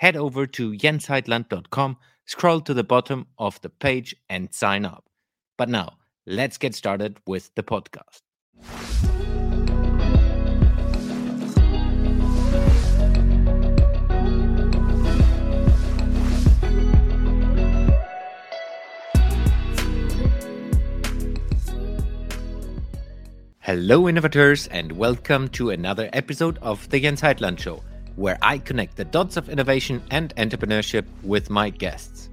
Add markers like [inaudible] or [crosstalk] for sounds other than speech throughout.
head over to jensheitland.com, scroll to the bottom of the page, and sign up. But now, let's get started with the podcast. Hello, innovators, and welcome to another episode of the Jens Heitland Show where I connect the dots of innovation and entrepreneurship with my guests.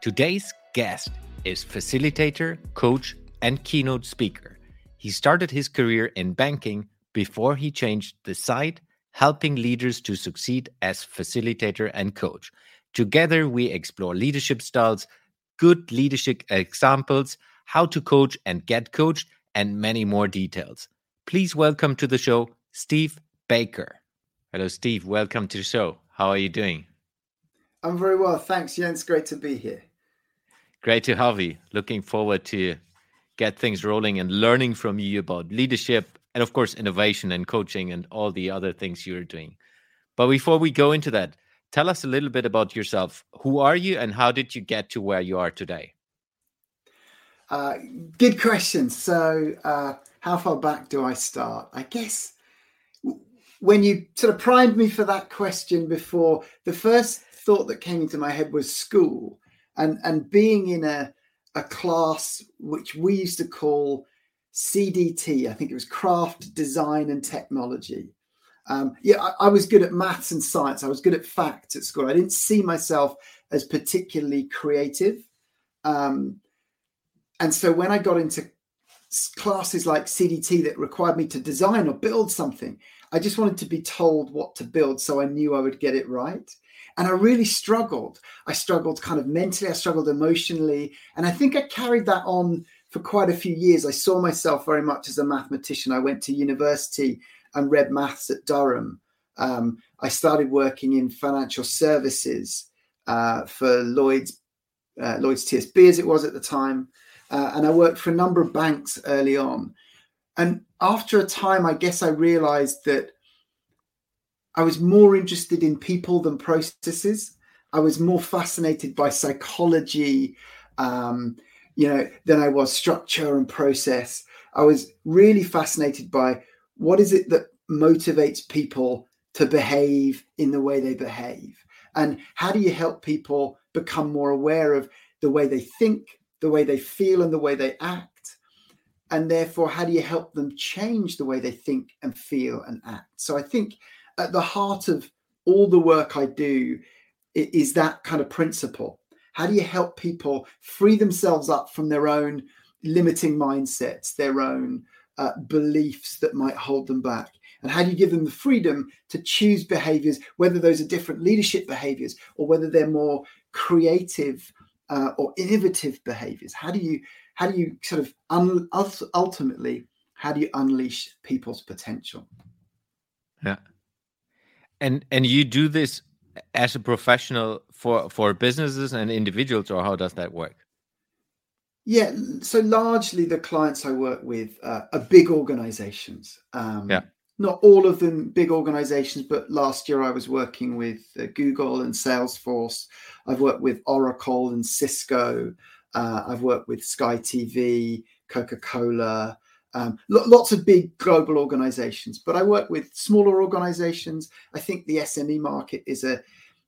Today's guest is facilitator, coach, and keynote speaker. He started his career in banking before he changed the side, helping leaders to succeed as facilitator and coach. Together, we explore leadership styles, good leadership examples, how to coach and get coached, and many more details. Please welcome to the show Steve Baker. Hello, Steve. Welcome to the show. How are you doing? I'm very well. Thanks, Jens. Great to be here. Great to have you. Looking forward to get things rolling and learning from you about leadership and, of course, innovation and coaching and all the other things you're doing. But before we go into that, tell us a little bit about yourself. Who are you and how did you get to where you are today? Uh, good question. So, uh, how far back do I start? I guess when you sort of primed me for that question before, the first thought that came into my head was school and and being in a a class which we used to call CDT. I think it was craft, design, and technology. Um, yeah, I, I, was good at maths and science. I was good at facts at school. I didn't see myself as particularly creative. Um, and so when I got into classes like CDT that required me to design or build something, I just wanted to be told what to build so I knew I would get it right. And I really struggled. I struggled kind of mentally, I struggled emotionally. And I think I carried that on for quite a few years. I saw myself very much as a mathematician. I went to university and read maths at Durham. Um, I started working in financial services uh, for Lloyd's, uh, Lloyd's TSB as it was at the time. Uh, and I worked for a number of banks early on. And after a time, I guess I realized that I was more interested in people than processes. I was more fascinated by psychology, um, you know, than I was structure and process. I was really fascinated by what is it that motivates people to behave in the way they behave, and how do you help people become more aware of the way they think, the way they feel, and the way they act and therefore how do you help them change the way they think and feel and act? So i think at the heart of all the work i do is that kind of principle. How do you help people free themselves up from their own limiting mindsets their own uh, beliefs that might hold them back? And how do you give them the freedom to choose behaviors whether those are different leadership behaviors or whether they're more creative uh, or innovative behaviors? How do you how do you sort of un- ultimately how do you unleash people's potential? Yeah. And and you do this as a professional for for businesses and individuals or how does that work? Yeah so largely the clients i work with uh, are big organizations. Um, yeah. not all of them big organizations but last year i was working with uh, google and salesforce. I've worked with oracle and cisco uh, I've worked with Sky TV, Coca Cola, um, lots of big global organizations, but I work with smaller organizations. I think the SME market is a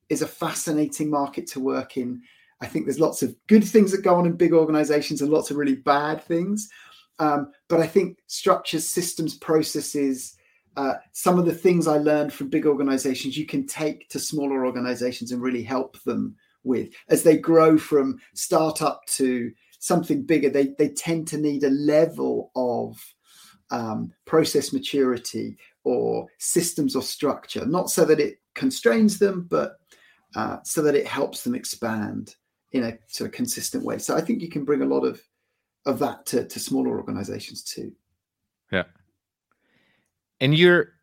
is a fascinating market to work in. I think there's lots of good things that go on in big organizations and lots of really bad things. Um, but I think structures, systems, processes, uh, some of the things I learned from big organizations, you can take to smaller organizations and really help them with as they grow from startup to something bigger they they tend to need a level of um, process maturity or systems or structure not so that it constrains them but uh, so that it helps them expand in a sort of consistent way. So I think you can bring a lot of of that to, to smaller organizations too. Yeah. In your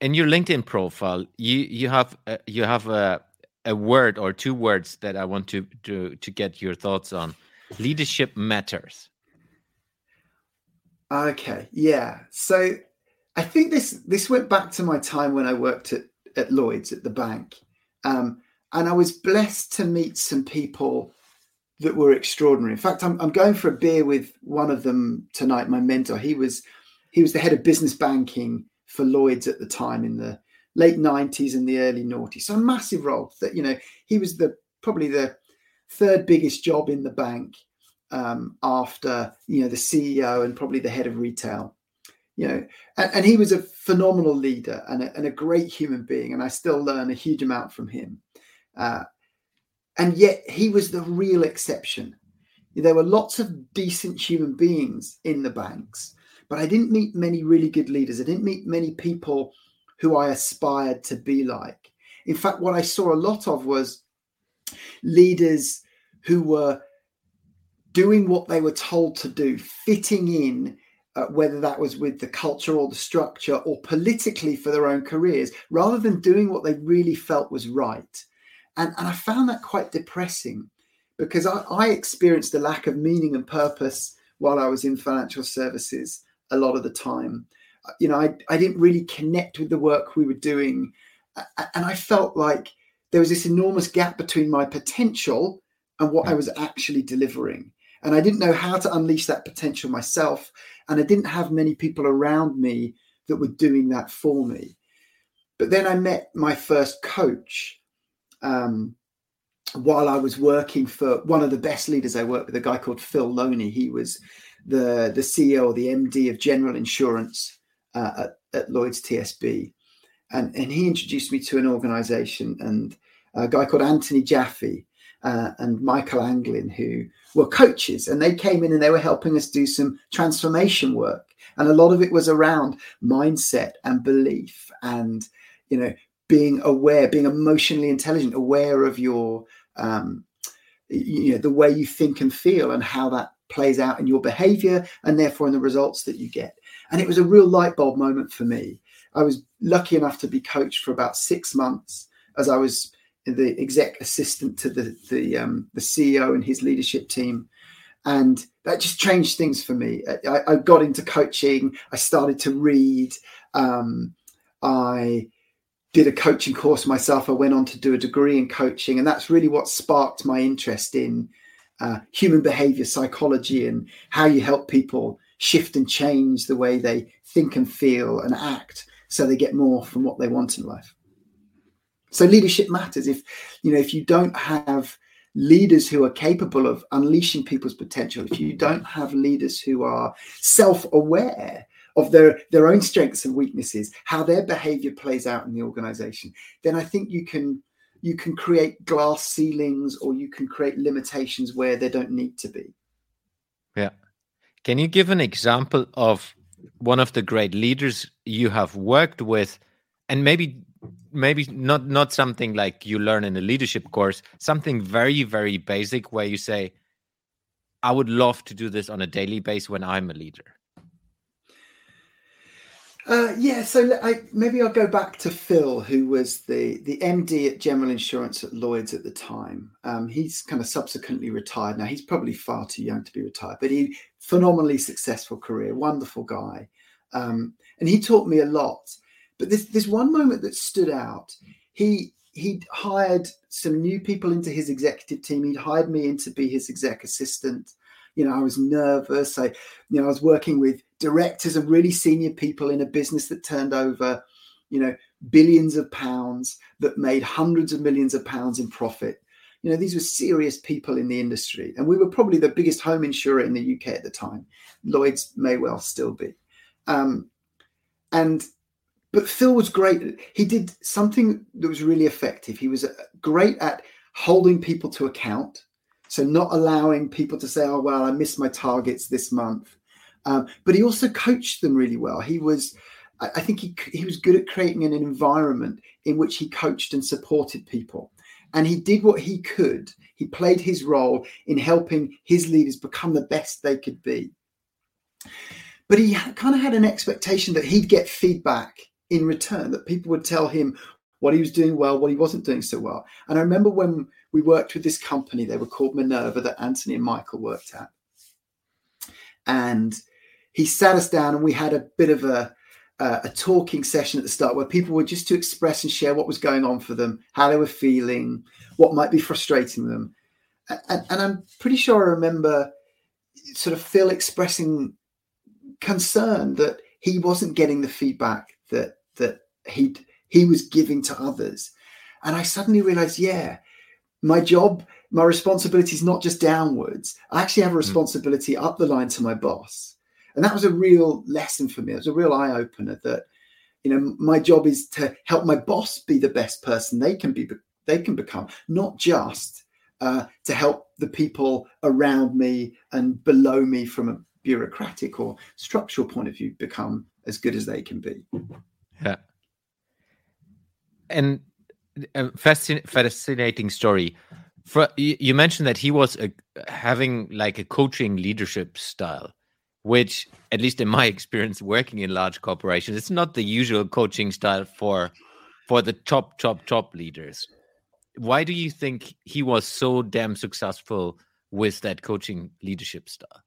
in your LinkedIn profile, you you have uh, you have a a word or two words that I want to to to get your thoughts on. Leadership matters. Okay, yeah. So I think this this went back to my time when I worked at at Lloyd's at the bank, um, and I was blessed to meet some people that were extraordinary. In fact, I'm, I'm going for a beer with one of them tonight. My mentor, he was he was the head of business banking for Lloyd's at the time in the late 90s and the early noughties. So a massive role that you know he was the probably the third biggest job in the bank um, after you know the CEO and probably the head of retail. You know, and, and he was a phenomenal leader and a, and a, great human being, and I still learn a huge amount from him. Uh, and yet he was the real exception. There were lots of decent human beings in the banks, but I didn't meet many really good leaders. I didn't meet many people who I aspired to be like. In fact, what I saw a lot of was leaders who were doing what they were told to do, fitting in, uh, whether that was with the culture or the structure or politically for their own careers, rather than doing what they really felt was right. And, and I found that quite depressing because I, I experienced a lack of meaning and purpose while I was in financial services a lot of the time. You know, I, I didn't really connect with the work we were doing. And I felt like there was this enormous gap between my potential and what I was actually delivering. And I didn't know how to unleash that potential myself. And I didn't have many people around me that were doing that for me. But then I met my first coach um, while I was working for one of the best leaders I worked with, a guy called Phil Loney. He was the, the CEO, or the MD of General Insurance uh, at, at Lloyd's TSB. And, and he introduced me to an organization and a guy called Anthony Jaffe uh, and Michael Anglin, who were coaches, and they came in and they were helping us do some transformation work. And a lot of it was around mindset and belief and, you know, being aware, being emotionally intelligent, aware of your, um, you know, the way you think and feel and how that plays out in your behavior and therefore in the results that you get. And it was a real light bulb moment for me. I was lucky enough to be coached for about six months as I was the exec assistant to the the um, the CEO and his leadership team, and that just changed things for me. I, I got into coaching. I started to read. Um, I did a coaching course myself. I went on to do a degree in coaching, and that's really what sparked my interest in uh, human behavior psychology and how you help people shift and change the way they think and feel and act so they get more from what they want in life. So leadership matters. If you know, if you don't have leaders who are capable of unleashing people's potential, if you don't have leaders who are self-aware of their their own strengths and weaknesses, how their behavior plays out in the organization, then I think you can you can create glass ceilings or you can create limitations where they don't need to be. Yeah. Can you give an example of one of the great leaders you have worked with? And maybe maybe not not something like you learn in a leadership course something very very basic where you say i would love to do this on a daily basis when i'm a leader uh, yeah, so I, maybe I'll go back to Phil, who was the the MD at General Insurance at Lloyd's at the time. Um, he's kind of subsequently retired now. He's probably far too young to be retired, but he phenomenally successful career, wonderful guy, um, and he taught me a lot. But this this one moment that stood out. He he'd hired some new people into his executive team. He'd hired me in to be his exec assistant. You know, I was nervous. I, you know, I was working with directors and really senior people in a business that turned over, you know, billions of pounds that made hundreds of millions of pounds in profit. You know, these were serious people in the industry. And we were probably the biggest home insurer in the UK at the time. Lloyd's may well still be. Um, and but Phil was great. He did something that was really effective. He was uh, great at holding people to account. So not allowing people to say, "Oh well, I missed my targets this month," um, but he also coached them really well. He was, I think, he he was good at creating an environment in which he coached and supported people. and he did what he could. He played his role in helping his leaders become the best they could be. But he kind of had an expectation that he'd get feedback in return, that people would tell him what he was doing well, what he wasn't doing so well. And I remember when we worked with this company, they were called Minerva, that Anthony and Michael worked at. And he sat us down and we had a bit of a, uh, a talking session at the start where people were just to express and share what was going on for them, how they were feeling, what might be frustrating them. And, and I'm pretty sure I remember sort of Phil expressing concern that he wasn't getting the feedback that that he he was giving to others. And I suddenly realized, yeah, my job, my responsibility is not just downwards. I actually have a hmm. responsibility mm. up the line to my boss. And that was a real lesson for me. It was a real eye opener that, you know, my job is to help my boss be the best person they can be, they can become, not just uh, to help the people around me and below me from a bureaucratic or structural point of view become as good as they can be. Yeah. And fascinating story. For, you mentioned that he was a, having like a coaching leadership style which at least in my [laughs] experience working in large corporations it's not the usual coaching style for for the top top top leaders why do you think he was so damn successful with that coaching leadership style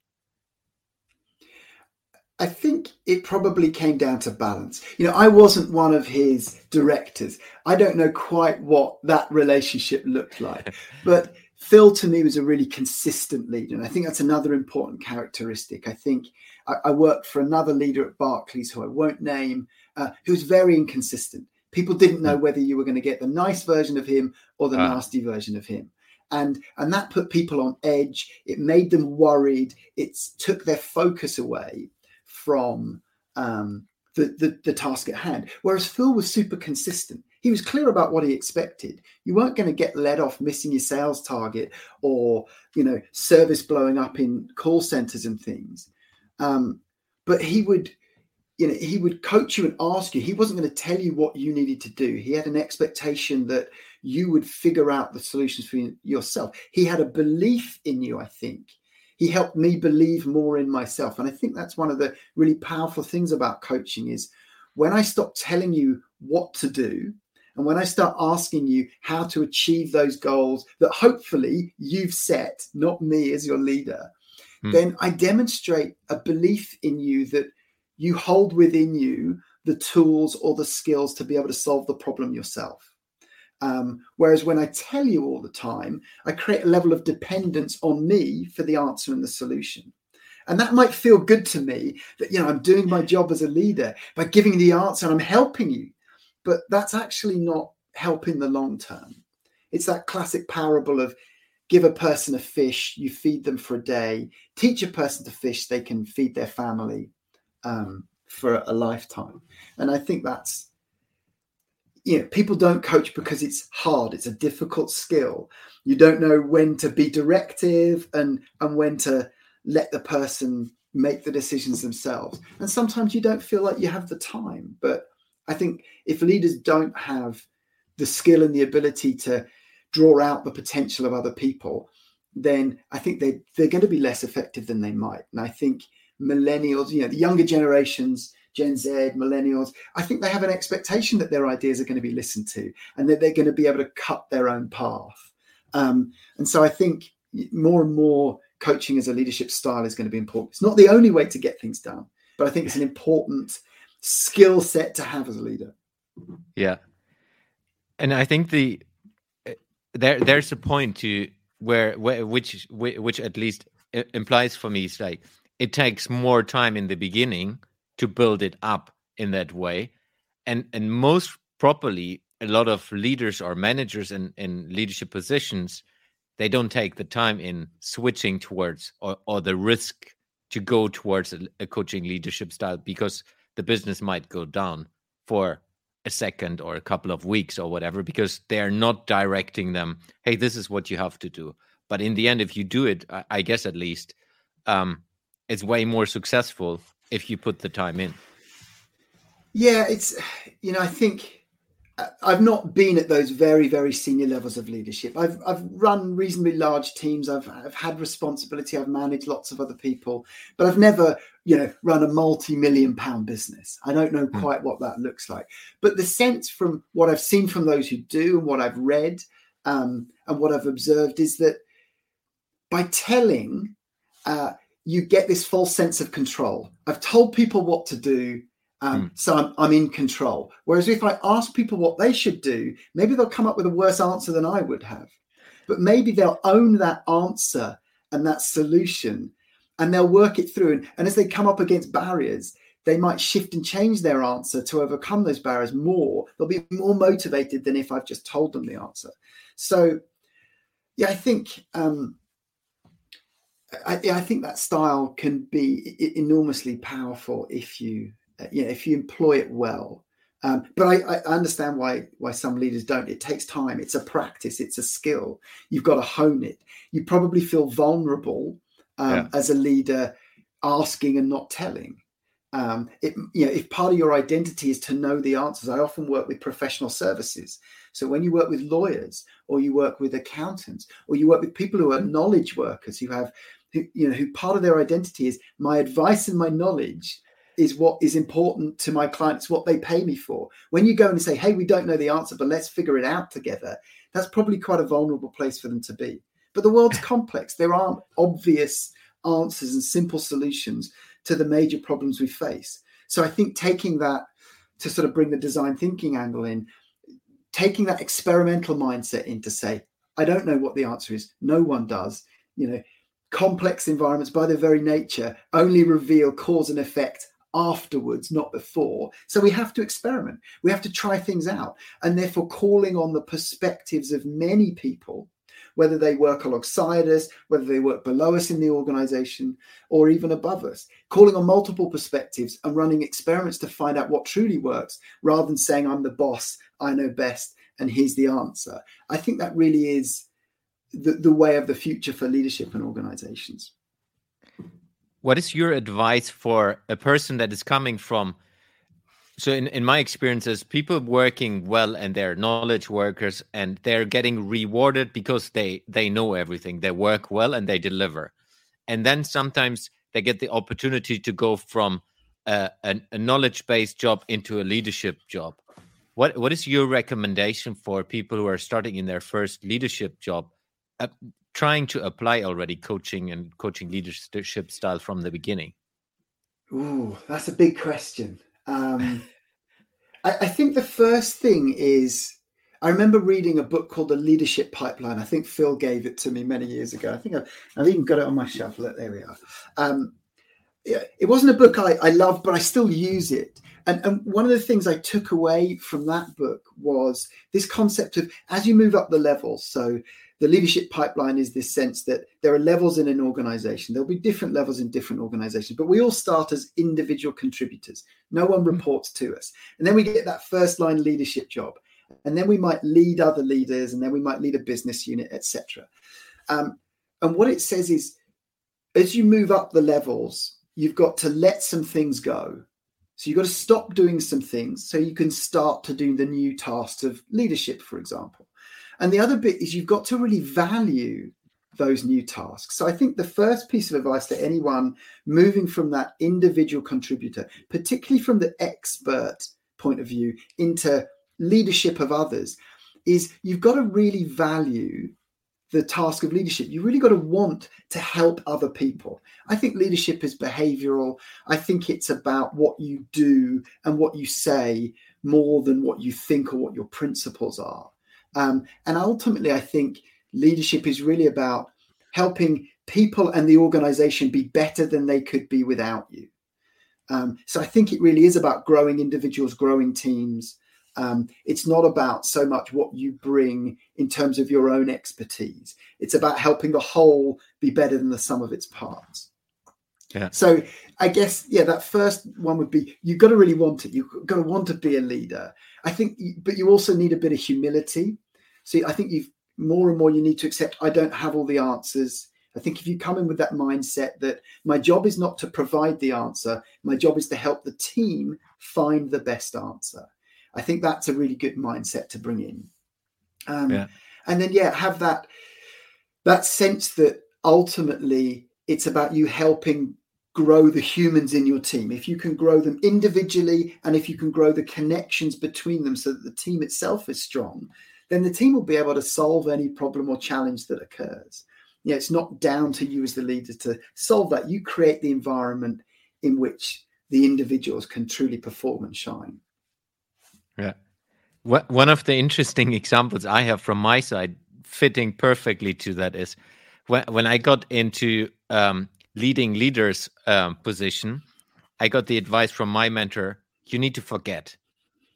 I think it probably came down to balance. You know, I wasn't one of his directors. I don't know quite what that relationship looked like. [laughs] but Phil to me was a really consistent leader. And I think that's another important characteristic. I think I, I worked for another leader at Barclays who I won't name, uh, who was very inconsistent. People didn't know hmm. whether you were going to get the nice version of him or the uh. nasty version of him. And, and that put people on edge. It made them worried. It took their focus away from um, the, the, the task at hand. Whereas Phil was super consistent. He was clear about what he expected. You weren't going to get led off missing your sales target or, you know, service blowing up in call centers and things. Um, but he would, you know, he would coach you and ask you. He wasn't going to tell you what you needed to do. He had an expectation that you would figure out the solutions for yourself. He had a belief in you, I think. He helped me believe more in myself. And I think that's one of the really powerful things about coaching is when I stop telling you what to do and when I start asking you how to achieve those goals that hopefully you've set, not me as your leader, hmm. then I demonstrate a belief in you that you hold within you the tools or the skills to be able to solve the problem yourself. Um, whereas when I tell you all the time, I create a level of dependence on me for the answer and the solution. And that might feel good to me that, you know, I'm doing my job as a leader by giving the answer and I'm helping you but that's actually not helping the long term. It's that classic parable of give a person a fish, you feed them for a day, teach a person to fish, they can feed their family um, for a lifetime. And I think that's, you know, people don't coach because it's hard, it's a difficult skill. You don't know when to be directive and and when to let the person make the decisions themselves. And sometimes you don't feel like you have the time, but I think if leaders don't have the skill and the ability to draw out the potential of other people, then I think they they're going to be less effective than they might. And I think millennials, you know, the younger generations, Gen Z, millennials, I think they have an expectation that their ideas are going to be listened to and that they're going to be able to cut their own path. Um, and so I think more and more coaching as a leadership style is going to be important. It's not the only way to get things done, but I think it's an important skill set to have as a leader. Yeah, and I think the there there's a point to where, where which which at least implies for me is like it takes more time in the beginning to build it up in that way, and and most properly a lot of leaders or managers in in leadership positions they don't take the time in switching towards or, or the risk to go towards a, a coaching leadership style because the business might go down for a second or a couple of weeks or whatever because they're not directing them hey this is what you have to do. But in the end if you do it i, I guess at least um, it's way more successful if you put the time in yeah it's you know i think I've not been at those very, very senior levels of leadership. I've I've run reasonably large teams. I've I've had responsibility. I've managed lots of other people, but I've never, you know, run a multi-million pound business. I don't know hmm. quite what that looks like. But the sense from what I've seen from those who do and what I've read um, and what I've observed is that by telling, uh, you get this false sense of control. I've told people what to do um, mm. So I'm, I'm in control. Whereas if I ask people what they should do, maybe they'll come up with a worse answer than I would have. But maybe they'll own that answer and that solution and they'll work it through. And, and as they come up against barriers, they might shift and change their answer to overcome those barriers more. They'll be more motivated than if I've just told them the answer. So, yeah, I think um, I, I, think that style can be enormously powerful if you uh, you know, if you employ it well. Um, but I, I, understand why why some leaders don't. It takes time. It's a practice. It's a skill. You've got to hone it. You probably feel vulnerable um, yeah. as a leader, asking and not telling. Um, it, you know, if part of your identity is to know the answers, I often work with professional services. So when you work with lawyers, or you work with accountants, or you work with people who are knowledge workers, who have, who, you know, who part of their identity is my advice and my knowledge is what is important to my clients, what they pay me for. When you go and say, hey, we don't know the answer, but let's figure it out together, that's probably quite a vulnerable place for them to be. But the world's complex. There aren't obvious answers and simple solutions to the major problems we face. So I think taking that to sort of bring the design thinking angle in, taking that experimental mindset in to say, I don't know what the answer is. No one does. You know, complex environments by their very nature only reveal cause and effect afterwards, not before. So we have to experiment. We have to try things out. And therefore, calling on the perspectives of many people, whether they work alongside us, whether they work below us in the organization, or even above us, calling on multiple perspectives and running experiments to find out what truly works rather than saying, I'm the boss, I know best, and here's the answer. I think that really is the, the way of the future for leadership and organizations. What is your advice for a person that is coming from? So, in, in my experiences, people working well and they're knowledge workers and they're getting rewarded because they they know everything. They work well and they deliver, and then sometimes they get the opportunity to go from a, a, a knowledge based job into a leadership job. What what is your recommendation for people who are starting in their first leadership job? Uh, trying to apply already coaching and coaching leadership style from the beginning? Ooh, that's a big question. Um, [laughs] I, I, think the first thing is I remember reading a book called The Leadership Pipeline. I think Phil gave it to me many years ago. I think I've, I've even got it on my shelf. Look, there we are. Um, it wasn't a book I, I loved, but I still use it. And, and one of the things I took away from that book was this concept of as you move up the levels. So the leadership pipeline is this sense that there are levels in an organization. There'll be different levels in different organizations, but we all start as individual contributors. No one mm-hmm. reports to us. And then we get that first line leadership job. And then we might lead other leaders, and then we might lead a business unit, etc. Um, and what it says is, as you move up the levels, you've got to let some things go. So you've got to stop doing some things so you can start to do the new tasks of leadership, for example. And the other bit is you've got to really value those new tasks. So I think the first piece of advice to anyone moving from that individual contributor, particularly from the expert point of view into leadership of others, is you've got to really value the task of leadership. You really got to want to help other people. I think leadership is behavioral. I think it's about what you do and what you say more than what you think or what your principles are. Um, and ultimately, I think leadership is really about helping people and the organization be better than they could be without you. Um, so I think it really is about growing individuals, growing teams. Um, it's not about so much what you bring in terms of your own expertise. It's about helping the whole be better than the sum of its parts. Yeah. So I guess yeah, that first one would be you've got to really want it. You've got to want to be a leader. I think, but you also need a bit of humility. So I think you've more and more you need to accept I don't have all the answers. I think if you come in with that mindset that my job is not to provide the answer, my job is to help the team find the best answer. I think that's a really good mindset to bring in. Um, yeah. And then, yeah, have that that sense that ultimately it's about you helping grow the humans in your team. If you can grow them individually and if you can grow the connections between them so that the team itself is strong, then the team will be able to solve any problem or challenge that occurs. Yeah, it's not down to you as the leader to solve that. You create the environment in which the individuals can truly perform and shine. Yeah. One of the interesting [laughs] examples I have from my side, fitting perfectly to that, is when, when I got into um, leading leaders um, position, I got the advice from my mentor: you need to forget.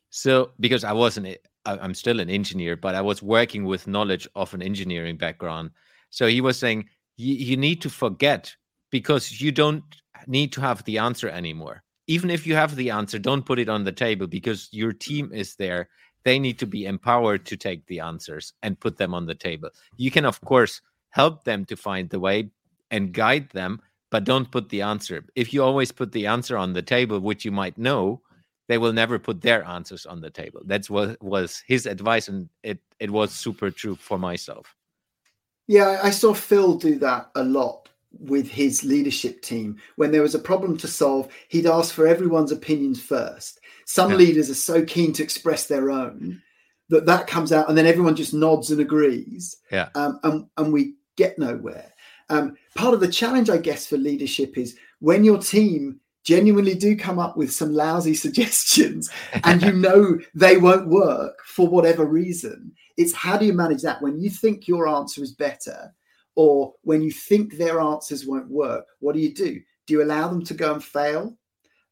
So because I wasn't, I'm still an engineer, but I was working with knowledge of an engineering background. So he was saying you need to forget because you don't need to have the answer anymore. Even if you have the answer, don't put it on the table because your team is there. They need to be empowered to take the answers and put them on the table. You can, of course, help them to find the way and guide them, but don't put the answer. If you always put the answer on the table, which you might know, they will never put their answers on the table. That's what was his advice, and it it was super true for myself. Yeah, I saw Phil do that a lot with his leadership team. When there was a problem to solve, he'd ask for everyone's opinions first. Some yeah. leaders are so keen to express their own that that comes out, and then everyone just nods and agrees. Yeah, um, and and we get nowhere. Um, part of the challenge, I guess, for leadership is when your team genuinely do come up with some lousy [laughs] suggestions and you [laughs] know they won't work for whatever reason. It's how do you manage that when you think your answer is better or when you think their answers won't work? What do you do? Do you allow them to go and fail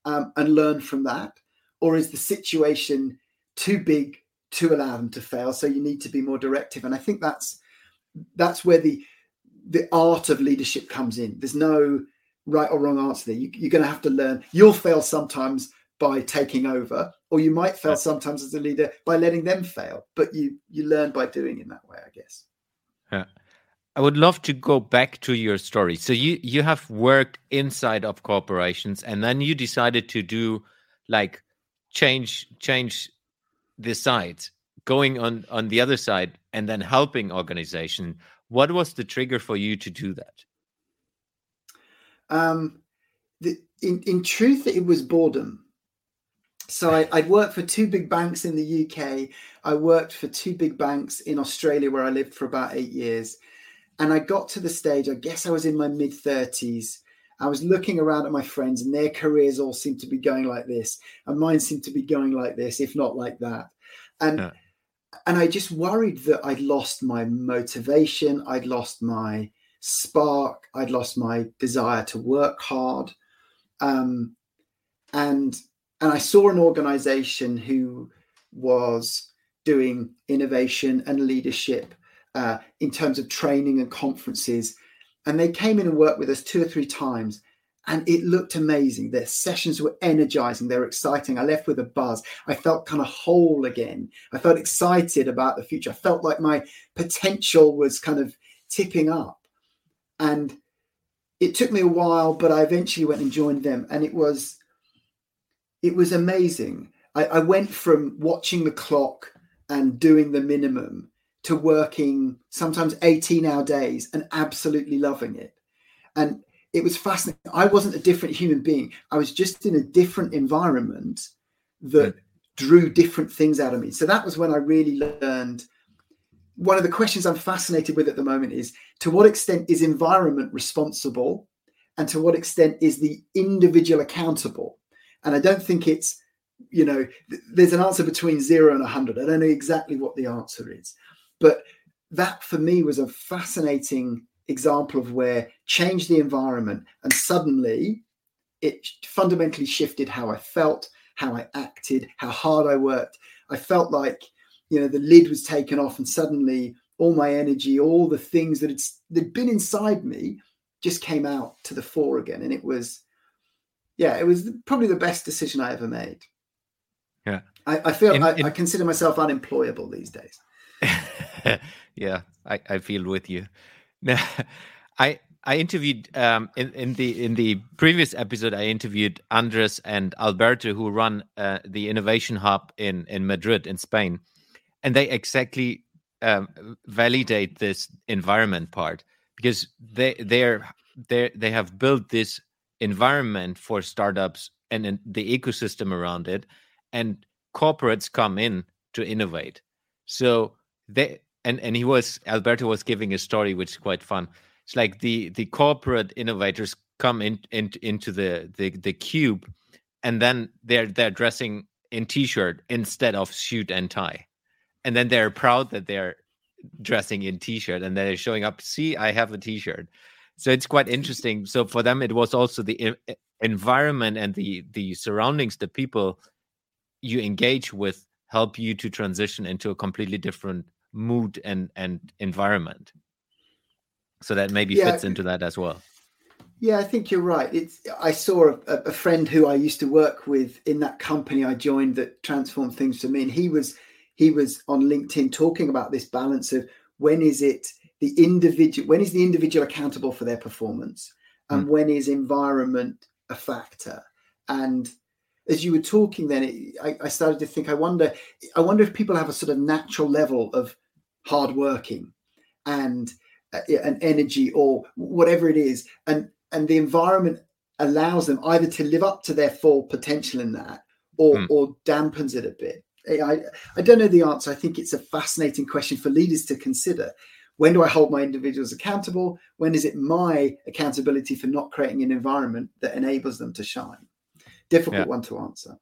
um, and learn from that? Or is the situation too big to allow them to fail? So you need to be more directive. And I think that's that's where the the art of leadership comes in. There's no right or wrong answer there. You, are going to have to learn. You'll fail sometimes by taking over, or you might fail sometimes as a leader by letting them fail. But you you learn by doing in that way, I guess. Yeah. I would love to go back to your story. So you you have worked inside of corporations, and then you decided to do like change change the sides, going on on the other side, and then helping organization. What was the trigger for you to do that? Um, the, in, in truth, it was boredom. So I, I'd worked for two big banks in the UK. I worked for two big banks in Australia where I lived for about eight years. And I got to the stage, I guess I was in my mid 30s. I was looking around at my friends, and their careers all seemed to be going like this, and mine seemed to be going like this, if not like that. And yeah. and I just worried that I'd lost my motivation, I'd lost my spark. I'd lost my desire to work hard, um, and and I saw an organization who was doing innovation and leadership uh, in terms of training and conferences, and they came in and worked with us two or three times. And it looked amazing. Their sessions were energizing. They were exciting. I left with a buzz. I felt kind of whole again. I felt excited about the future. I felt like my potential was kind of tipping up. And it took me a while, but I eventually went and joined them, and it was it was amazing. I, I went from watching the clock and doing the minimum to working sometimes 18 hour days and absolutely loving it. And it was fascinating. I wasn't a different human being. I was just in a different environment that mm. drew different things out of me. So that was when I really learned one of the questions I'm fascinated with at the moment is to what extent is environment responsible and to what extent is the individual accountable? And I don't think it's, you know, th- there's an answer between zero and 100. I don't know exactly what the answer is. But that for me was a fascinating example of where change the environment and suddenly it fundamentally shifted how I felt, how I acted, how hard I worked. I felt like you know the lid was taken off and suddenly all my energy all the things that had that been inside me just came out to the fore again. And it was yeah it was probably the best decision i ever made. Yeah. I, I feel in, I, in... I, consider myself unemployable these days [laughs] yeah I, I feel with you [laughs] i I interviewed um, in, in the in the previous episode. I interviewed Andres and Alberto, who run uh, the innovation hub in in Madrid, in Spain, and they exactly um, validate this environment part because they they're they they have built this environment for startups and the ecosystem around it, and corporates come in to innovate. So they and and he was Alberto was giving a story which is quite fun. It's like the the corporate innovators come in, in into the, the the cube, and then they're they're dressing in t-shirt instead of suit and tie, and then they're proud that they're dressing in t-shirt and they're showing up. See, I have a t-shirt. So it's quite interesting. So for them, it was also the environment and the the surroundings, the people you engage with, help you to transition into a completely different mood and and environment so that maybe yeah. fits into that as well yeah i think you're right it's i saw a, a, friend who i used to work with in that company i joined that transformed things for me and he was he was on linkedin talking about this balance of when is it the individual when is the individual accountable for their performance and mm. when is environment a factor and as you were talking then it, I, I, started to think i wonder i wonder if people have a sort of natural level of hardworking and uh, an energy or whatever it is. And and the environment allows them either to live up to their full potential in that or mm. or dampens it a bit. I, I don't know the answer. I think it's a fascinating question for leaders to consider. When do i hold my individuals accountable? When is it my accountability for not creating an environment that enables them to shine difficult yeah. one to answer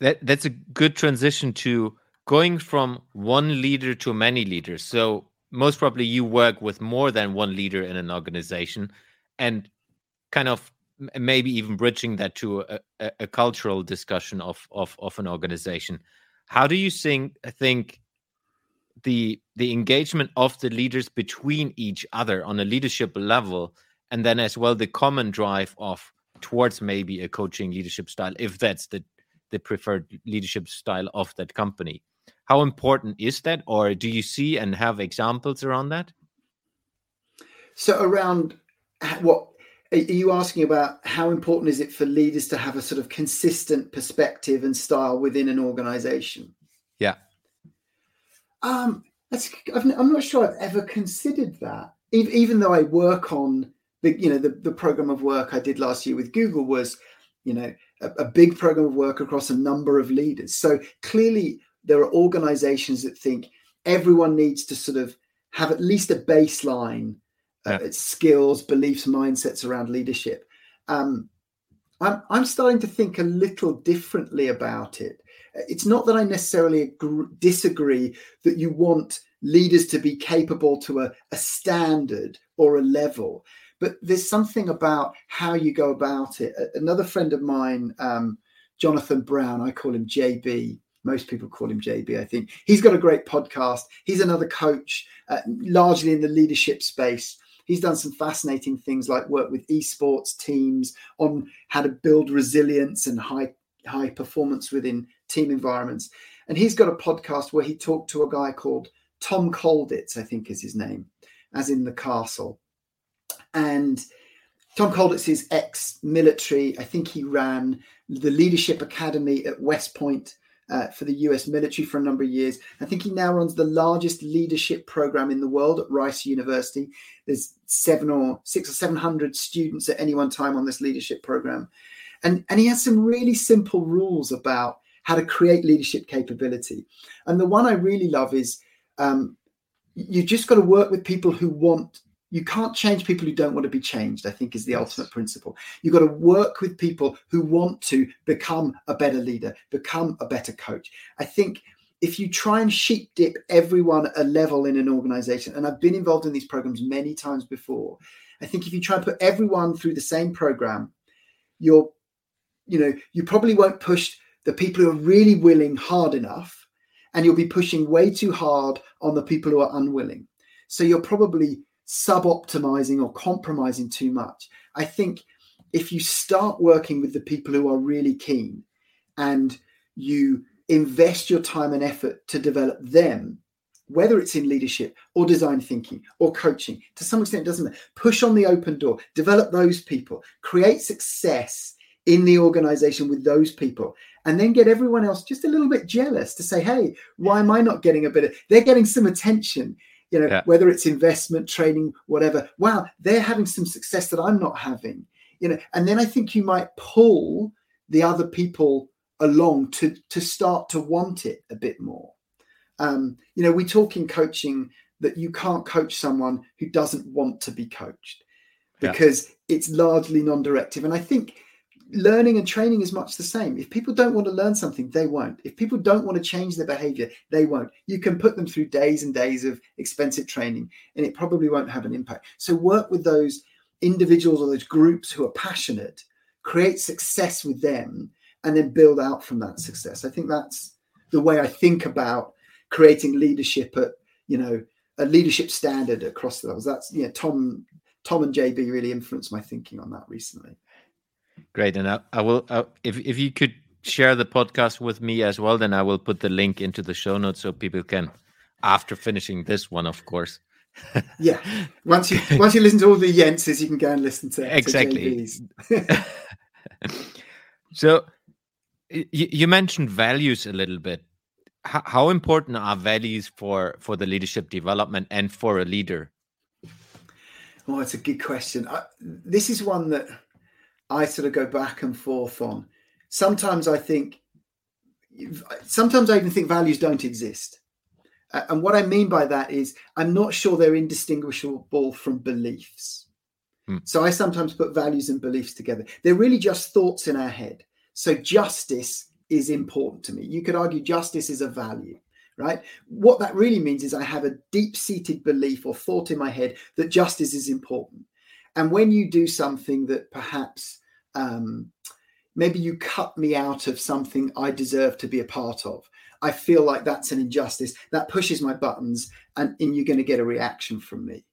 that that's a good transition to going from one leader to many leaders. So most probably you work with more than one leader in an organization and kind of maybe even bridging that to a, a, a cultural discussion of, of, of an organization. How do you think, think the the engagement of the leaders between each other on a leadership level and then as well the common drive of towards maybe a coaching leadership style if that's the the preferred leadership style of that company how important is that, or do you see and have examples around that? So, around what are you asking about? How important is it for leaders to have a sort of consistent perspective and style within an organization? Yeah. Um, that's, I'm not sure I've ever considered that. Even though I work on the, you know, the, the program of work I did last year with Google was, you know, a, a big program of work across a number of leaders. So clearly, there are organizations that think everyone needs to sort of have at least a baseline uh, skills, beliefs, mindsets around leadership. Um, I'm, I'm starting to think a little differently about it. It's not that I necessarily agree, disagree that you want leaders to be capable to a, a standard or a level, but there's something about how you go about it. Another friend of mine, um, Jonathan Brown, I call him JB, most people call him JB, I think. He's got a great podcast. He's another coach, uh, largely in the leadership space. He's done some fascinating things like work with esports teams on how to build resilience and high high performance within team environments. And he's got a podcast where he talked to a guy called Tom Kolditz, I think is his name, as in the castle. And Tom Kolditz is ex-military. I think he ran the Leadership Academy at West Point uh, for the US military for a number of years. I think he now runs the largest leadership program in the world at Rice University. There's seven or six or seven hundred students at any one time on this leadership program. And, and he has some really simple rules about how to create leadership capability. And the one I really love is um, you just got to work with people who want you can't change people who don't want to be changed i think is the yes. ultimate principle. You've got to work with people who want to become a better leader become a better coach. I think if you try and sheep dip everyone a level in an organization and i've been involved in these programs many times before i think if you try and put everyone through the same program you're you know you probably won't push the people who are really willing hard enough and you'll be pushing way too hard on the people who are unwilling. So you're probably sub-optimizing or compromising too much. I think if you start working with the people who are really keen and you invest your time and effort to develop them whether it's in leadership or design thinking or coaching, to some extent, doesn't matter. Push on the open door, develop those people, create success in the organization with those people, and then get everyone else just a little bit jealous to say, hey, why am I not getting a bit of, they're getting some attention. You know, yeah. whether it's investment, training, whatever. Wow, they're having some success that I'm not having. You know, and then I think you might pull the other people along to to start to want it a bit more. Um, you know, we talk in coaching that you can't coach someone who doesn't want to be coached because yeah. it's largely non-directive. And I think learning and training is much the same. If people don't want to learn something, they won't. If people don't want to change their behavior, they won't. You can put them through days and days of expensive training and it probably won't have an impact. So work with those individuals or those groups who are passionate, create success with them, and then build out from that success. I think that's the way I think about creating leadership at you know a leadership standard across the levels. That's yeah, Tom Tom and JB really influenced my thinking on that recently. Great, and I, I will uh, if if you could share the podcast with me as well, then I will put the link into the show notes so people can, after finishing this one, of course. [laughs] yeah, once you once you listen to all the Yenses, you can go and listen to exactly. To [laughs] so, you, you mentioned values a little bit. How, how important are values for for the leadership development and for a leader? Well, it's a good question. I, this is one that i sort of go back and forth on sometimes i think sometimes i even think values don't exist and what i mean by that is i'm not sure they're indistinguishable from beliefs hmm. so i sometimes put values and beliefs together they're really just thoughts in our head so justice is important to me. You could argue justice is a value, right? What that really means is I have a deep seated belief or thought in my head that justice is important. And when you do something that perhaps um, maybe you cut me out of something I deserve to be a part of, I feel like that's an injustice. That pushes my buttons, and, and you're going to get a reaction from me.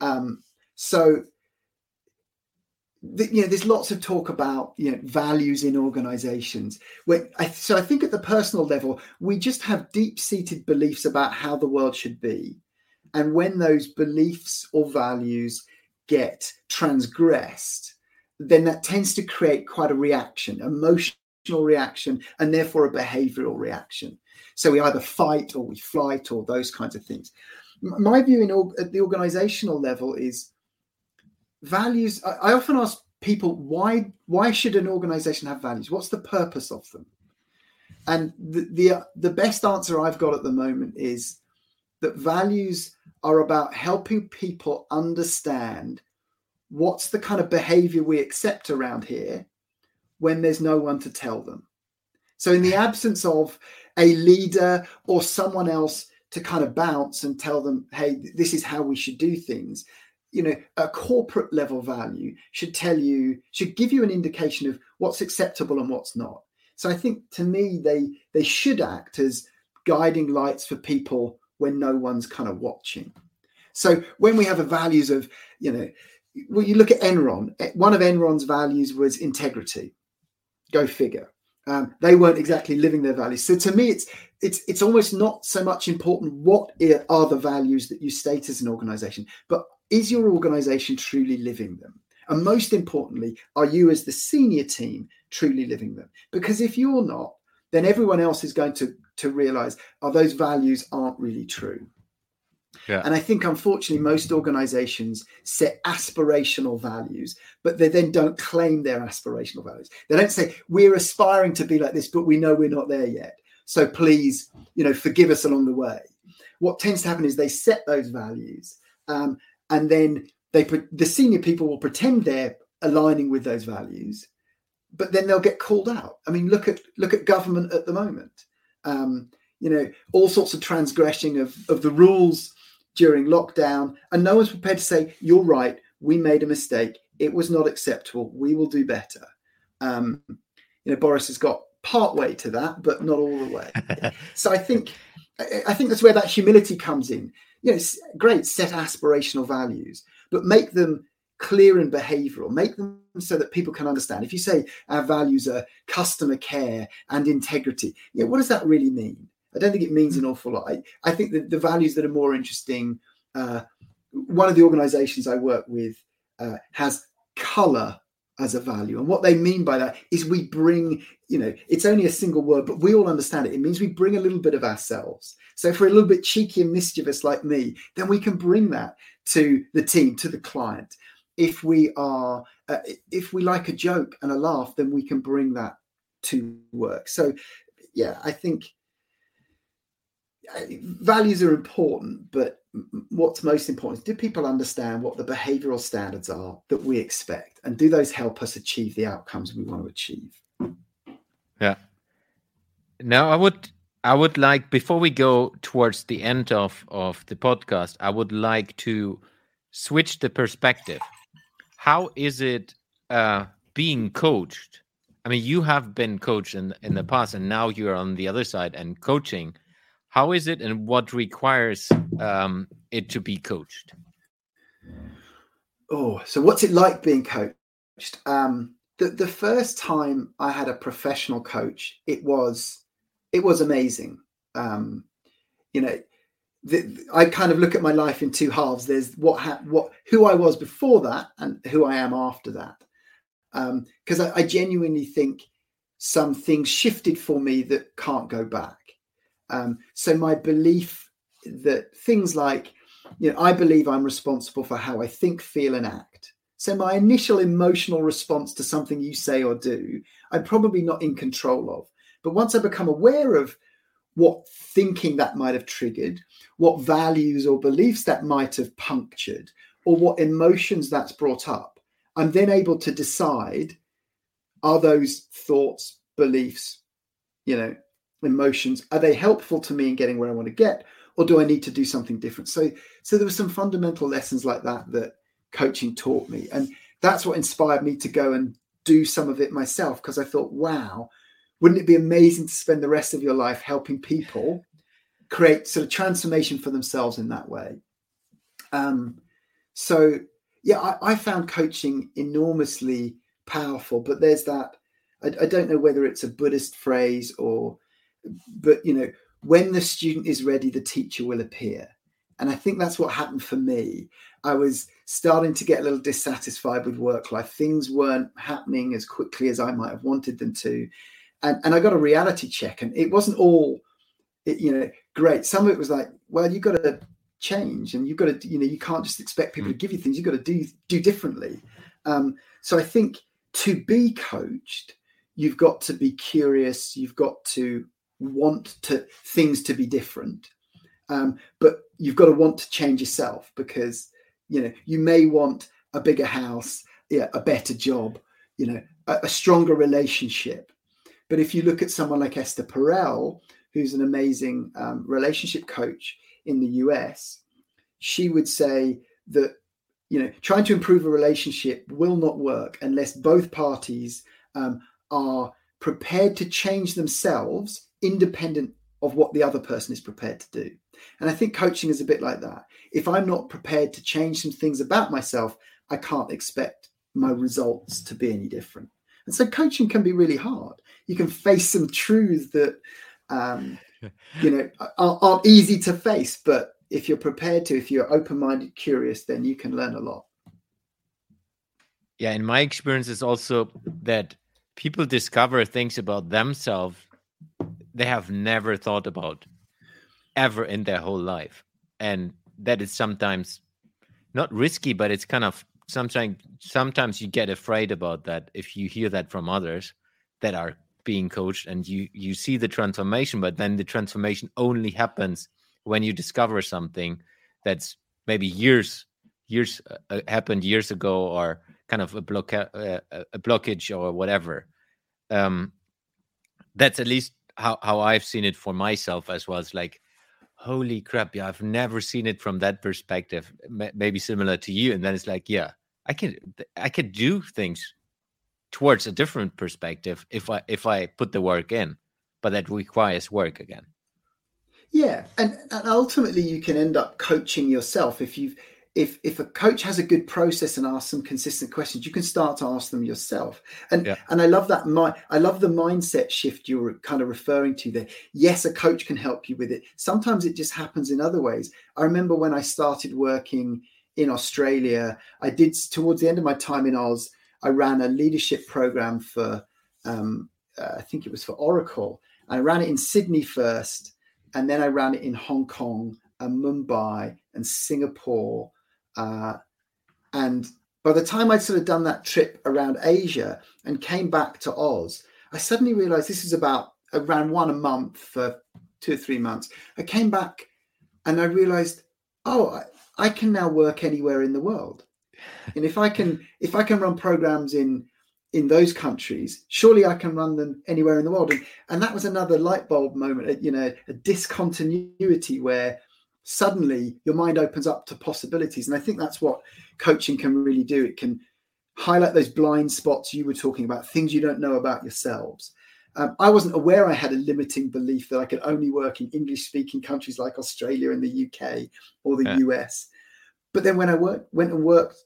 Um, so you know there's lots of talk about you know values in organizations where I, so i think at the personal level we just have deep seated beliefs about how the world should be and when those beliefs or values get transgressed then that tends to create quite a reaction emotional reaction and therefore a behavioral reaction. So we either fight or we flight or those kinds of things. My view in at the organizational level is values I, often ask people why why should an organization have values? What's the purpose of them? And the, the uh, the best answer i've got at the moment is that values are about helping people understand what's the kind of behavior we accept around here when there's no one to tell them. So in the absence of a leader or someone else to kind of bounce and tell them hey this is how we should do things you know a corporate level value should tell you should give you an indication of what's acceptable and what's not. So i think to me they they should act as guiding lights for people when no one's kind of watching so when we have the values of you know well you look at enron eh, one of enron's values was integrity go figure um, they weren't exactly living their values so to me it's it's it's almost not so much important what are the values that you state as an organization but is your organization truly living them? And most importantly, are you as the senior team truly living them? Because if you're not, then everyone else is going to, to realize, are those values aren't really true. Yeah. And I think, unfortunately, most organizations set aspirational values, but they then don't claim their aspirational values. They don't say, we're aspiring to be like this, but we know we're not there yet. So please, you know, forgive us along the way. What tends to happen is they set those values um, and then they put the senior people will pretend they're aligning with those values but then they'll get called out i mean look at look at government at the moment um, you know all sorts of transgressing of of the rules during lockdown. And no one's prepared to say you're right we made a mistake. It was not acceptable. We will do better. Um, you know boris has got part way to that but not all the way. [laughs] So i think i think that's where that humility comes in. You know, great, set aspirational values, but make them clear and behavioral, make them so that people can understand. If you say our values are customer care and integrity, know, what does that really mean? I don't think it means an awful lot. I, I think that the values that are more interesting. Uh, one of the organisations I work with uh, has colour as a value, and what they mean by that is we bring. You know, it's only a single word, but we all understand it. It means we bring a little bit of ourselves. So if we're a little bit cheeky and mischievous like me, then we can bring that to the team, to the client. If we are, uh, if we like a joke and a laugh, then we can bring that to work. So, yeah, I think uh, values are important, but what's most important is do people understand what the behavioral standards are that we expect? And do those help us achieve the outcomes we want to achieve? Yeah. Now i would i would like before we go towards the end of of the podcast i would like to switch the perspective how is it uh being coached i mean you have been coached in in the past and now you're on the other side and coaching how is it and what requires um, it to be coached? Oh, so what's it like being coached? Um, the, the first time I had a professional coach, it was it was amazing. Um, you know, the, I kind of look at my life in two halves. There's what ha- what who I was before that and who I am after that. Because um, I, I genuinely think some things shifted for me that can't go back. Um, so my belief that things like, you know, I believe I'm responsible for how I think, feel, and act. So my initial emotional response to something you say or do, I'm probably not in control of. But once I become aware of what thinking that might have triggered, what values or beliefs that might have punctured, or what emotions that's brought up, I'm then able to decide are those thoughts, beliefs, you know, emotions are they helpful to me in getting where i want to get or do i need to do something different? So so there were some fundamental lessons like that that coaching taught me and that's what inspired me to go and do some of it myself because i thought wow wouldn't it be amazing to spend the rest of your life helping people create sort of transformation for themselves in that way? Um so yeah I, I found coaching enormously powerful but there's that I, I don't know whether it's a buddhist phrase or but you know when the student is ready the teacher will appear. And i think that's what happened for me. I was starting to get a little dissatisfied with work life. Things weren't happening as quickly as i might have wanted them to and, and i got a reality check and it wasn't all you know great. Some of it was like well you've got to change and you've got to you know you can't just expect people to mm. give you things. You've got to do do differently. Um, so i think to be coached you've got to be curious. You've got to want to things to be different. Um, but you've got to want to change yourself because you know you may want a bigger house yeah, a better job you know a, a, stronger relationship but if you look at someone like esther perel who's an amazing um, relationship coach in the us she would say that you know trying to improve a relationship will not work unless both parties um, are prepared to change themselves independent of what the other person is prepared to do. And I think coaching is a bit like that. If I'm not prepared to change some things about myself, I can't expect my results to be any different. And so coaching can be really hard. You can face some truths that, um, [laughs] you know, aren't, aren't easy to face. But if you're prepared to, if you're open-minded, curious, then you can learn a lot. Yeah, in my experience, is also that people discover things about themselves they have never thought about ever in their whole life and that is sometimes not risky but it's kind of sometimes sometimes you get afraid about that if you hear that from others that are being coached and you you see the transformation but then the transformation only happens when you discover something that's maybe years years uh, uh happened years ago or kind of a block uh, a blockage or whatever um that's at least how how I've seen it for myself as well. It's like, holy crap, yeah, I've never seen it from that perspective. Maybe similar to you, and then it's like, yeah, I can I can do things towards a different perspective if I if I put the work in, but that requires work again. Yeah, and, and ultimately you can end up coaching yourself if you've if if a coach has a good process and asks some consistent questions, you can start to ask them yourself. And yeah. and I love that. My I love the mindset shift you're kind of referring to there. Yes, a coach can help you with it. Sometimes it just happens in other ways. I remember when I started working in Australia, I did towards the end of my time in Oz, I ran a leadership program for um, uh, I think it was for Oracle. I ran it in Sydney first, and then I ran it in Hong Kong and Mumbai and Singapore uh, and by the time I'd sort of done that trip around Asia and came back to Oz, I suddenly realized this is about around one a month for two or three months. I came back and I realized, oh, I, can now work anywhere in the world. And if I can, if I can run programs in in those countries, surely I can run them anywhere in the world. And, and that was another light bulb moment, uh, you know, a discontinuity where suddenly your mind opens up to possibilities. And I think that's what coaching can really do. It can highlight those blind spots you were talking about, things you don't know about yourselves. Um, I wasn't aware I had a limiting belief that I could only work in English speaking countries like Australia and the UK or the yeah. US. But then when I worked, went and worked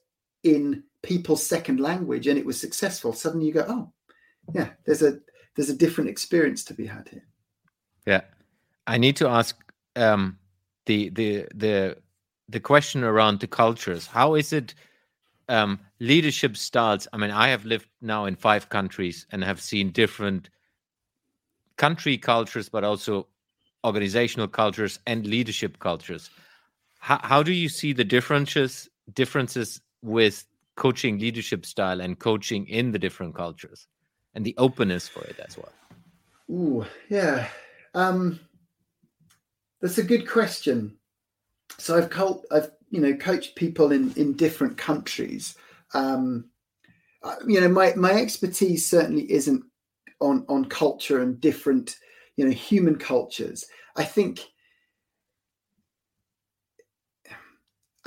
in people's second language and it was successful, suddenly you go, oh, yeah, there's a there's a different experience to be had here. Yeah, I need to ask um, the the the the question around the cultures. How is it um, leadership styles? I mean, I have lived now in five countries and have seen different country cultures, but also organizational cultures and leadership cultures. How, how do you see the differences differences with coaching leadership style and coaching in the different cultures and the openness for it as well? Ooh, yeah. Um, that's a good question. So I've cult, I've you know coached people in in different countries. Um, you know, my my expertise certainly isn't on on culture and different you know human cultures. I think.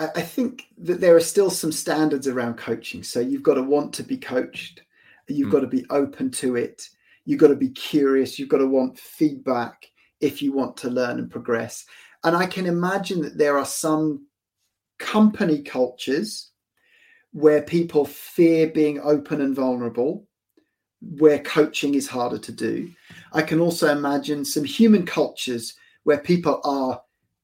I think that there are still some standards around coaching. So you've got to want to be coached. You've mm. got to be open to it. You've got to be curious. You've got to want feedback if you want to learn and progress. And I can imagine that there are some company cultures where people fear being open and vulnerable, where coaching is harder to do. I can also imagine some human cultures where people are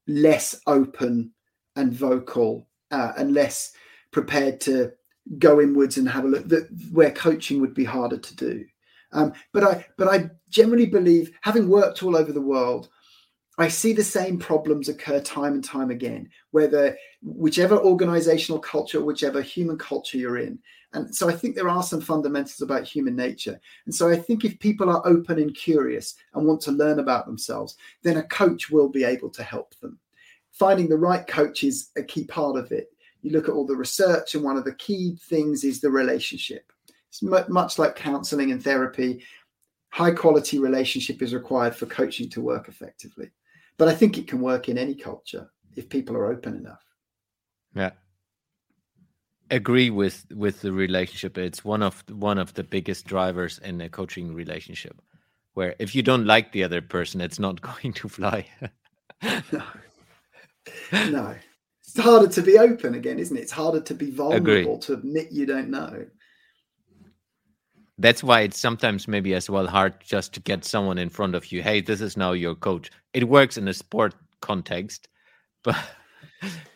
less open and vocal uh, and less prepared to go inwards and have a look that where coaching would be harder to do um, but I but I generally believe, having worked all over the world, I see the same problems occur time and time again, whether whichever organizational culture, whichever human culture you're in. And so I think there are some fundamentals about human nature. And so I think if people are open and curious and want to learn about themselves, then a coach will be able to help them. Finding the right coach is a key part of it. You look at all the research, and one of the key things is the relationship. It's much like counseling and therapy. High quality relationship is required for coaching to work effectively. But I think it can work in any culture if people are open enough. Yeah. Agree with with the relationship. It's one of one of the biggest drivers in a coaching relationship. Where if you don't like the other person, it's not [laughs] going to fly. no. No. It's harder to be open again, isn't it? It's harder to be vulnerable, Agree. to admit you don't know that's why it's sometimes maybe as well hard just to get someone in front of you hey this is now your coach it works in a sport context [laughs] but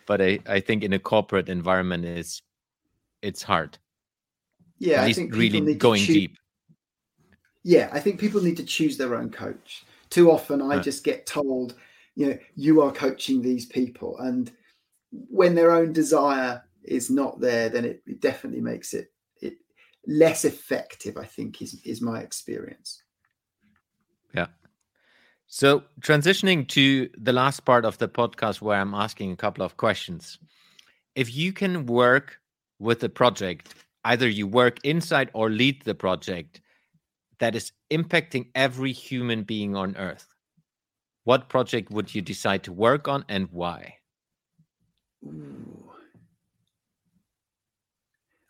but i i think in a corporate environment is it's hard yeah i think really going deep yeah i think people need to choose their own coach too often i just get told you know you are coaching these people and when their own desire is not there then it, it definitely makes it less effective, I think, is, is my experience. Yeah. So, transitioning to the last part of the podcast where I'm asking a couple of questions. If you can work with a project, either you work inside or lead the project that is impacting every human being on earth, what project would you decide to work on and why?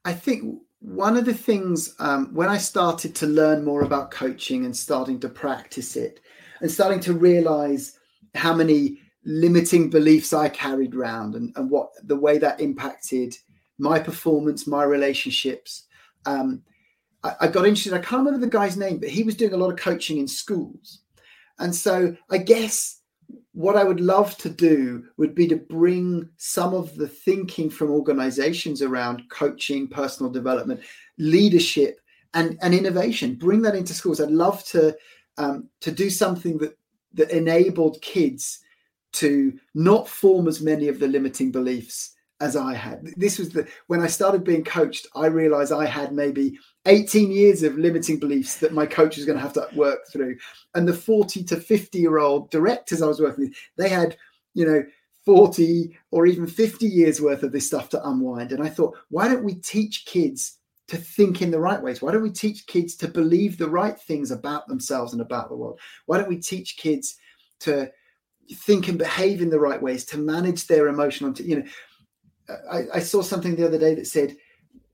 I think one of the things um, when I started to learn more about coaching and starting to practice it and starting to realize how many limiting beliefs I carried around and, and what the way that impacted my performance, my relationships. Um, I, I got interested. I can't remember the guy's name, but he was doing a lot of coaching in schools. And so I guess what I would love to do would be to bring some of the thinking from organizations around coaching, personal development, leadership, and, and innovation. Bring that into schools. I'd love to um, to do something that that enabled kids to not form as many of the limiting beliefs as I had. This was the when I started being coached, I realized I had maybe 18 years of limiting beliefs that my coach was going to have to work through. And the 40 to 50 year old directors I was working with, they had, you know, 40 or even 50 years worth of this stuff to unwind. And I thought, why don't we teach kids to think in the right ways? Why don't we teach kids to believe the right things about themselves and about the world? Why don't we teach kids to think and behave in the right ways, to manage their emotional, you know, I, I, saw something the other day that said,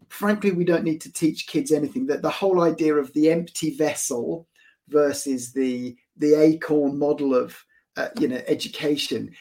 frankly, we don't need to teach kids anything. That the whole idea of the empty vessel versus the the acorn model of uh, you know education,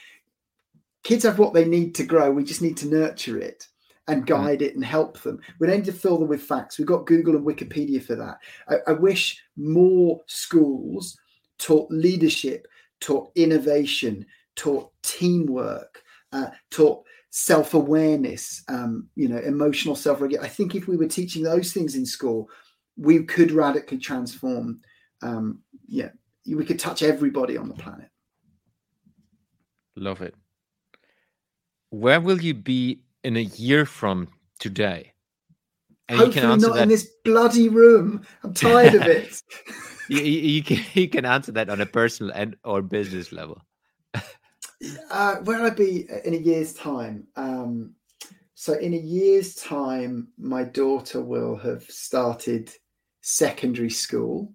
kids have what they need to grow. We just need to nurture it and mm-hmm. guide it and help them. We don't need to fill them with facts. We've got Google and Wikipedia for that. I, I wish more schools taught leadership, taught innovation, taught teamwork, uh, taught self-awareness um, you know emotional self-regulation i think if we were teaching those things in school we could radically transform um, yeah we could touch everybody on the planet love it where will you be in a year from today and Hopefully not that... in this bloody room. I'm tired of it. [laughs] you, you, can you can answer that on a personal and or business level. Uh, where will I be in a year's time? Um, so, in a year's time, my daughter will have started secondary school.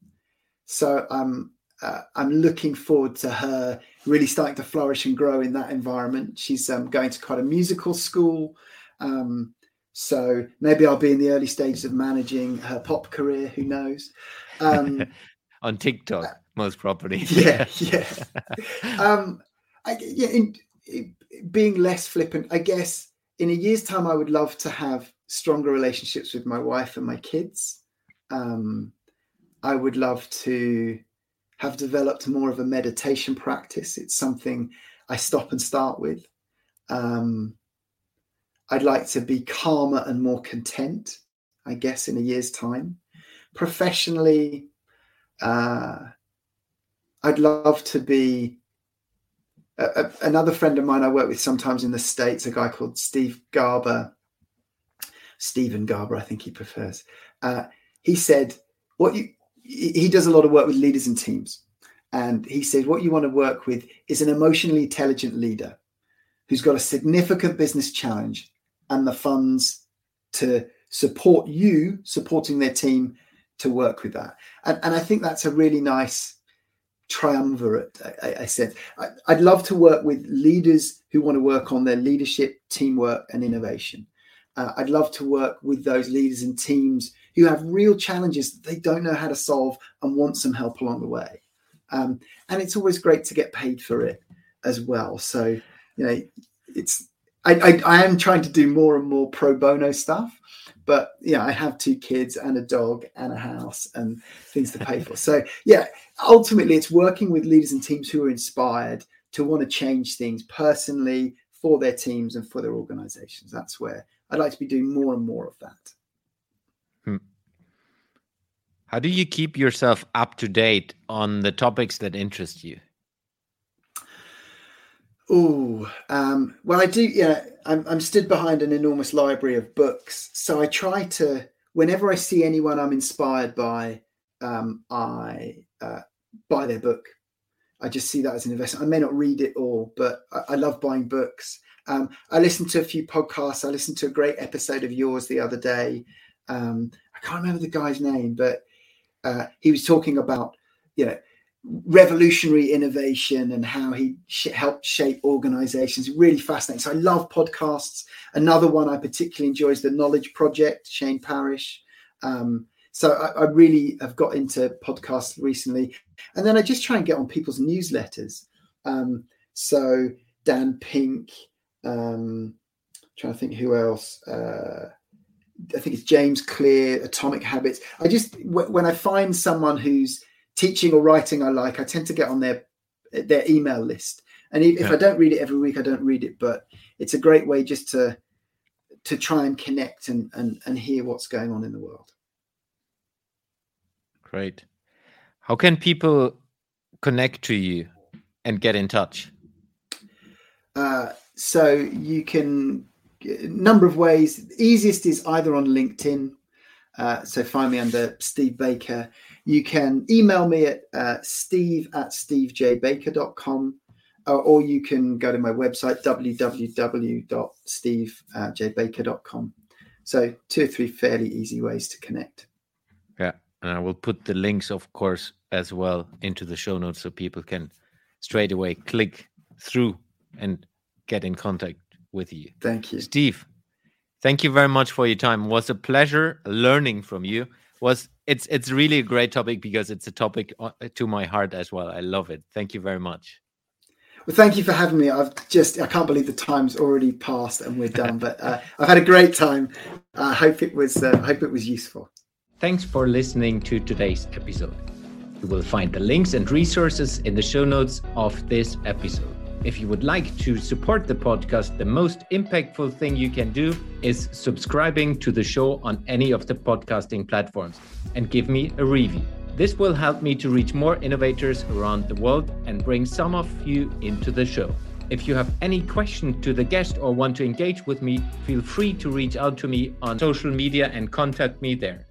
So, I'm uh, I'm looking forward to her really starting to flourish and grow in that environment. She's um, going to quite a musical school. Um, so maybe I'll be in the early stages of managing her pop career. Who knows? Um, [laughs] On TikTok, uh, most probably. [laughs] yeah, [laughs] yeah. I, yeah, in, in, being less flippant, I guess in a year's time, I would love to have stronger relationships with my wife and my kids. Um, I would love to have developed more of a meditation practice. It's something I stop and start with. Um, I'd like to be calmer and more content, I guess, in a year's time. Professionally, uh, I'd love to be a, another friend of mine I work with sometimes in the States, a guy called Steve Garber, Stephen Garber, I think he prefers. Uh, he said, What you, he does a lot of work with leaders and teams. And he said, What you want to work with is an emotionally intelligent leader who's got a significant business challenge and the funds to support you supporting their team to work with that. And, and I think that's a really nice triumvirate. I, I said I, would love to work with leaders who want to work on their leadership, teamwork, and innovation. Uh, I'd love to work with those leaders and teams who have real challenges that they don't know how to solve and want some help along the way. Um, and it's always great to get paid for it as well. So you know, it's I, I, I am trying to do more and more pro bono stuff but yeah, I have two kids and a dog and a house and things to pay for. So yeah, ultimately it's working with leaders and teams who are inspired to want to change things personally for their teams and for their organizations. That's where I'd like to be doing more and more of that. Hmm. How do you keep yourself up to date on the topics that interest you? Oh, um, well, I do. Yeah, I'm, I'm stood behind an enormous library of books, so I try to. Whenever I see anyone I'm inspired by, um, I uh, buy their book. I just see that as an investment. I may not read it all, but I, I love buying books. Um, I listened to a few podcasts. I listened to a great episode of yours the other day. Um, I can't remember the guy's name, but uh, he was talking about you know revolutionary innovation and how he sh- helped shape organizations. Really fascinating. So I love podcasts. Another one I particularly enjoy is the Knowledge Project, Shane Parrish. Um, so I, I, really have got into podcasts recently, and then I just try and get on people's newsletters. Um, So Dan Pink, um, trying to think who else. Uh, I think it's James Clear, Atomic Habits. I just when I find someone who's teaching or writing I like, I tend to get on their their email list. And if yeah. I don't read it every week, I don't read it. But it's a great way just to to try and connect and and, and hear what's going on in the world. Great. How can people connect to you and get in touch? Uh, so you can number of ways. easiest is either on LinkedIn. Uh, so find me under Steve Baker. You can email me at uh, steve at stevejbaker.com uh, or you can go to my website www.stevejbaker.com. So two or three fairly easy ways to connect. Yeah, and I will put the links, of course, as well into the show notes so people can straight away click through and get in contact with you. Thank you. Steve, thank you very much for your time. It was a pleasure learning from you. Was it's it's really a great topic because it's a topic uh, to my heart as well. I love it. Thank you very much. Well, thank you for having me. I've just I can't believe the time's already passed and we're done. but uh, I've had a great time. I uh, hope it was uh, I hope it was useful. Thanks for listening to today's episode. You will find the links and resources in the show notes of this episode. If you would like to support the podcast, the most impactful thing you can do is subscribing to the show on any of the podcasting platforms and give me a review. This will help me to reach more innovators around the world and bring some of you into the show. If you have any question to the guest or want to engage with me, feel free to reach out to me on social media and contact me there.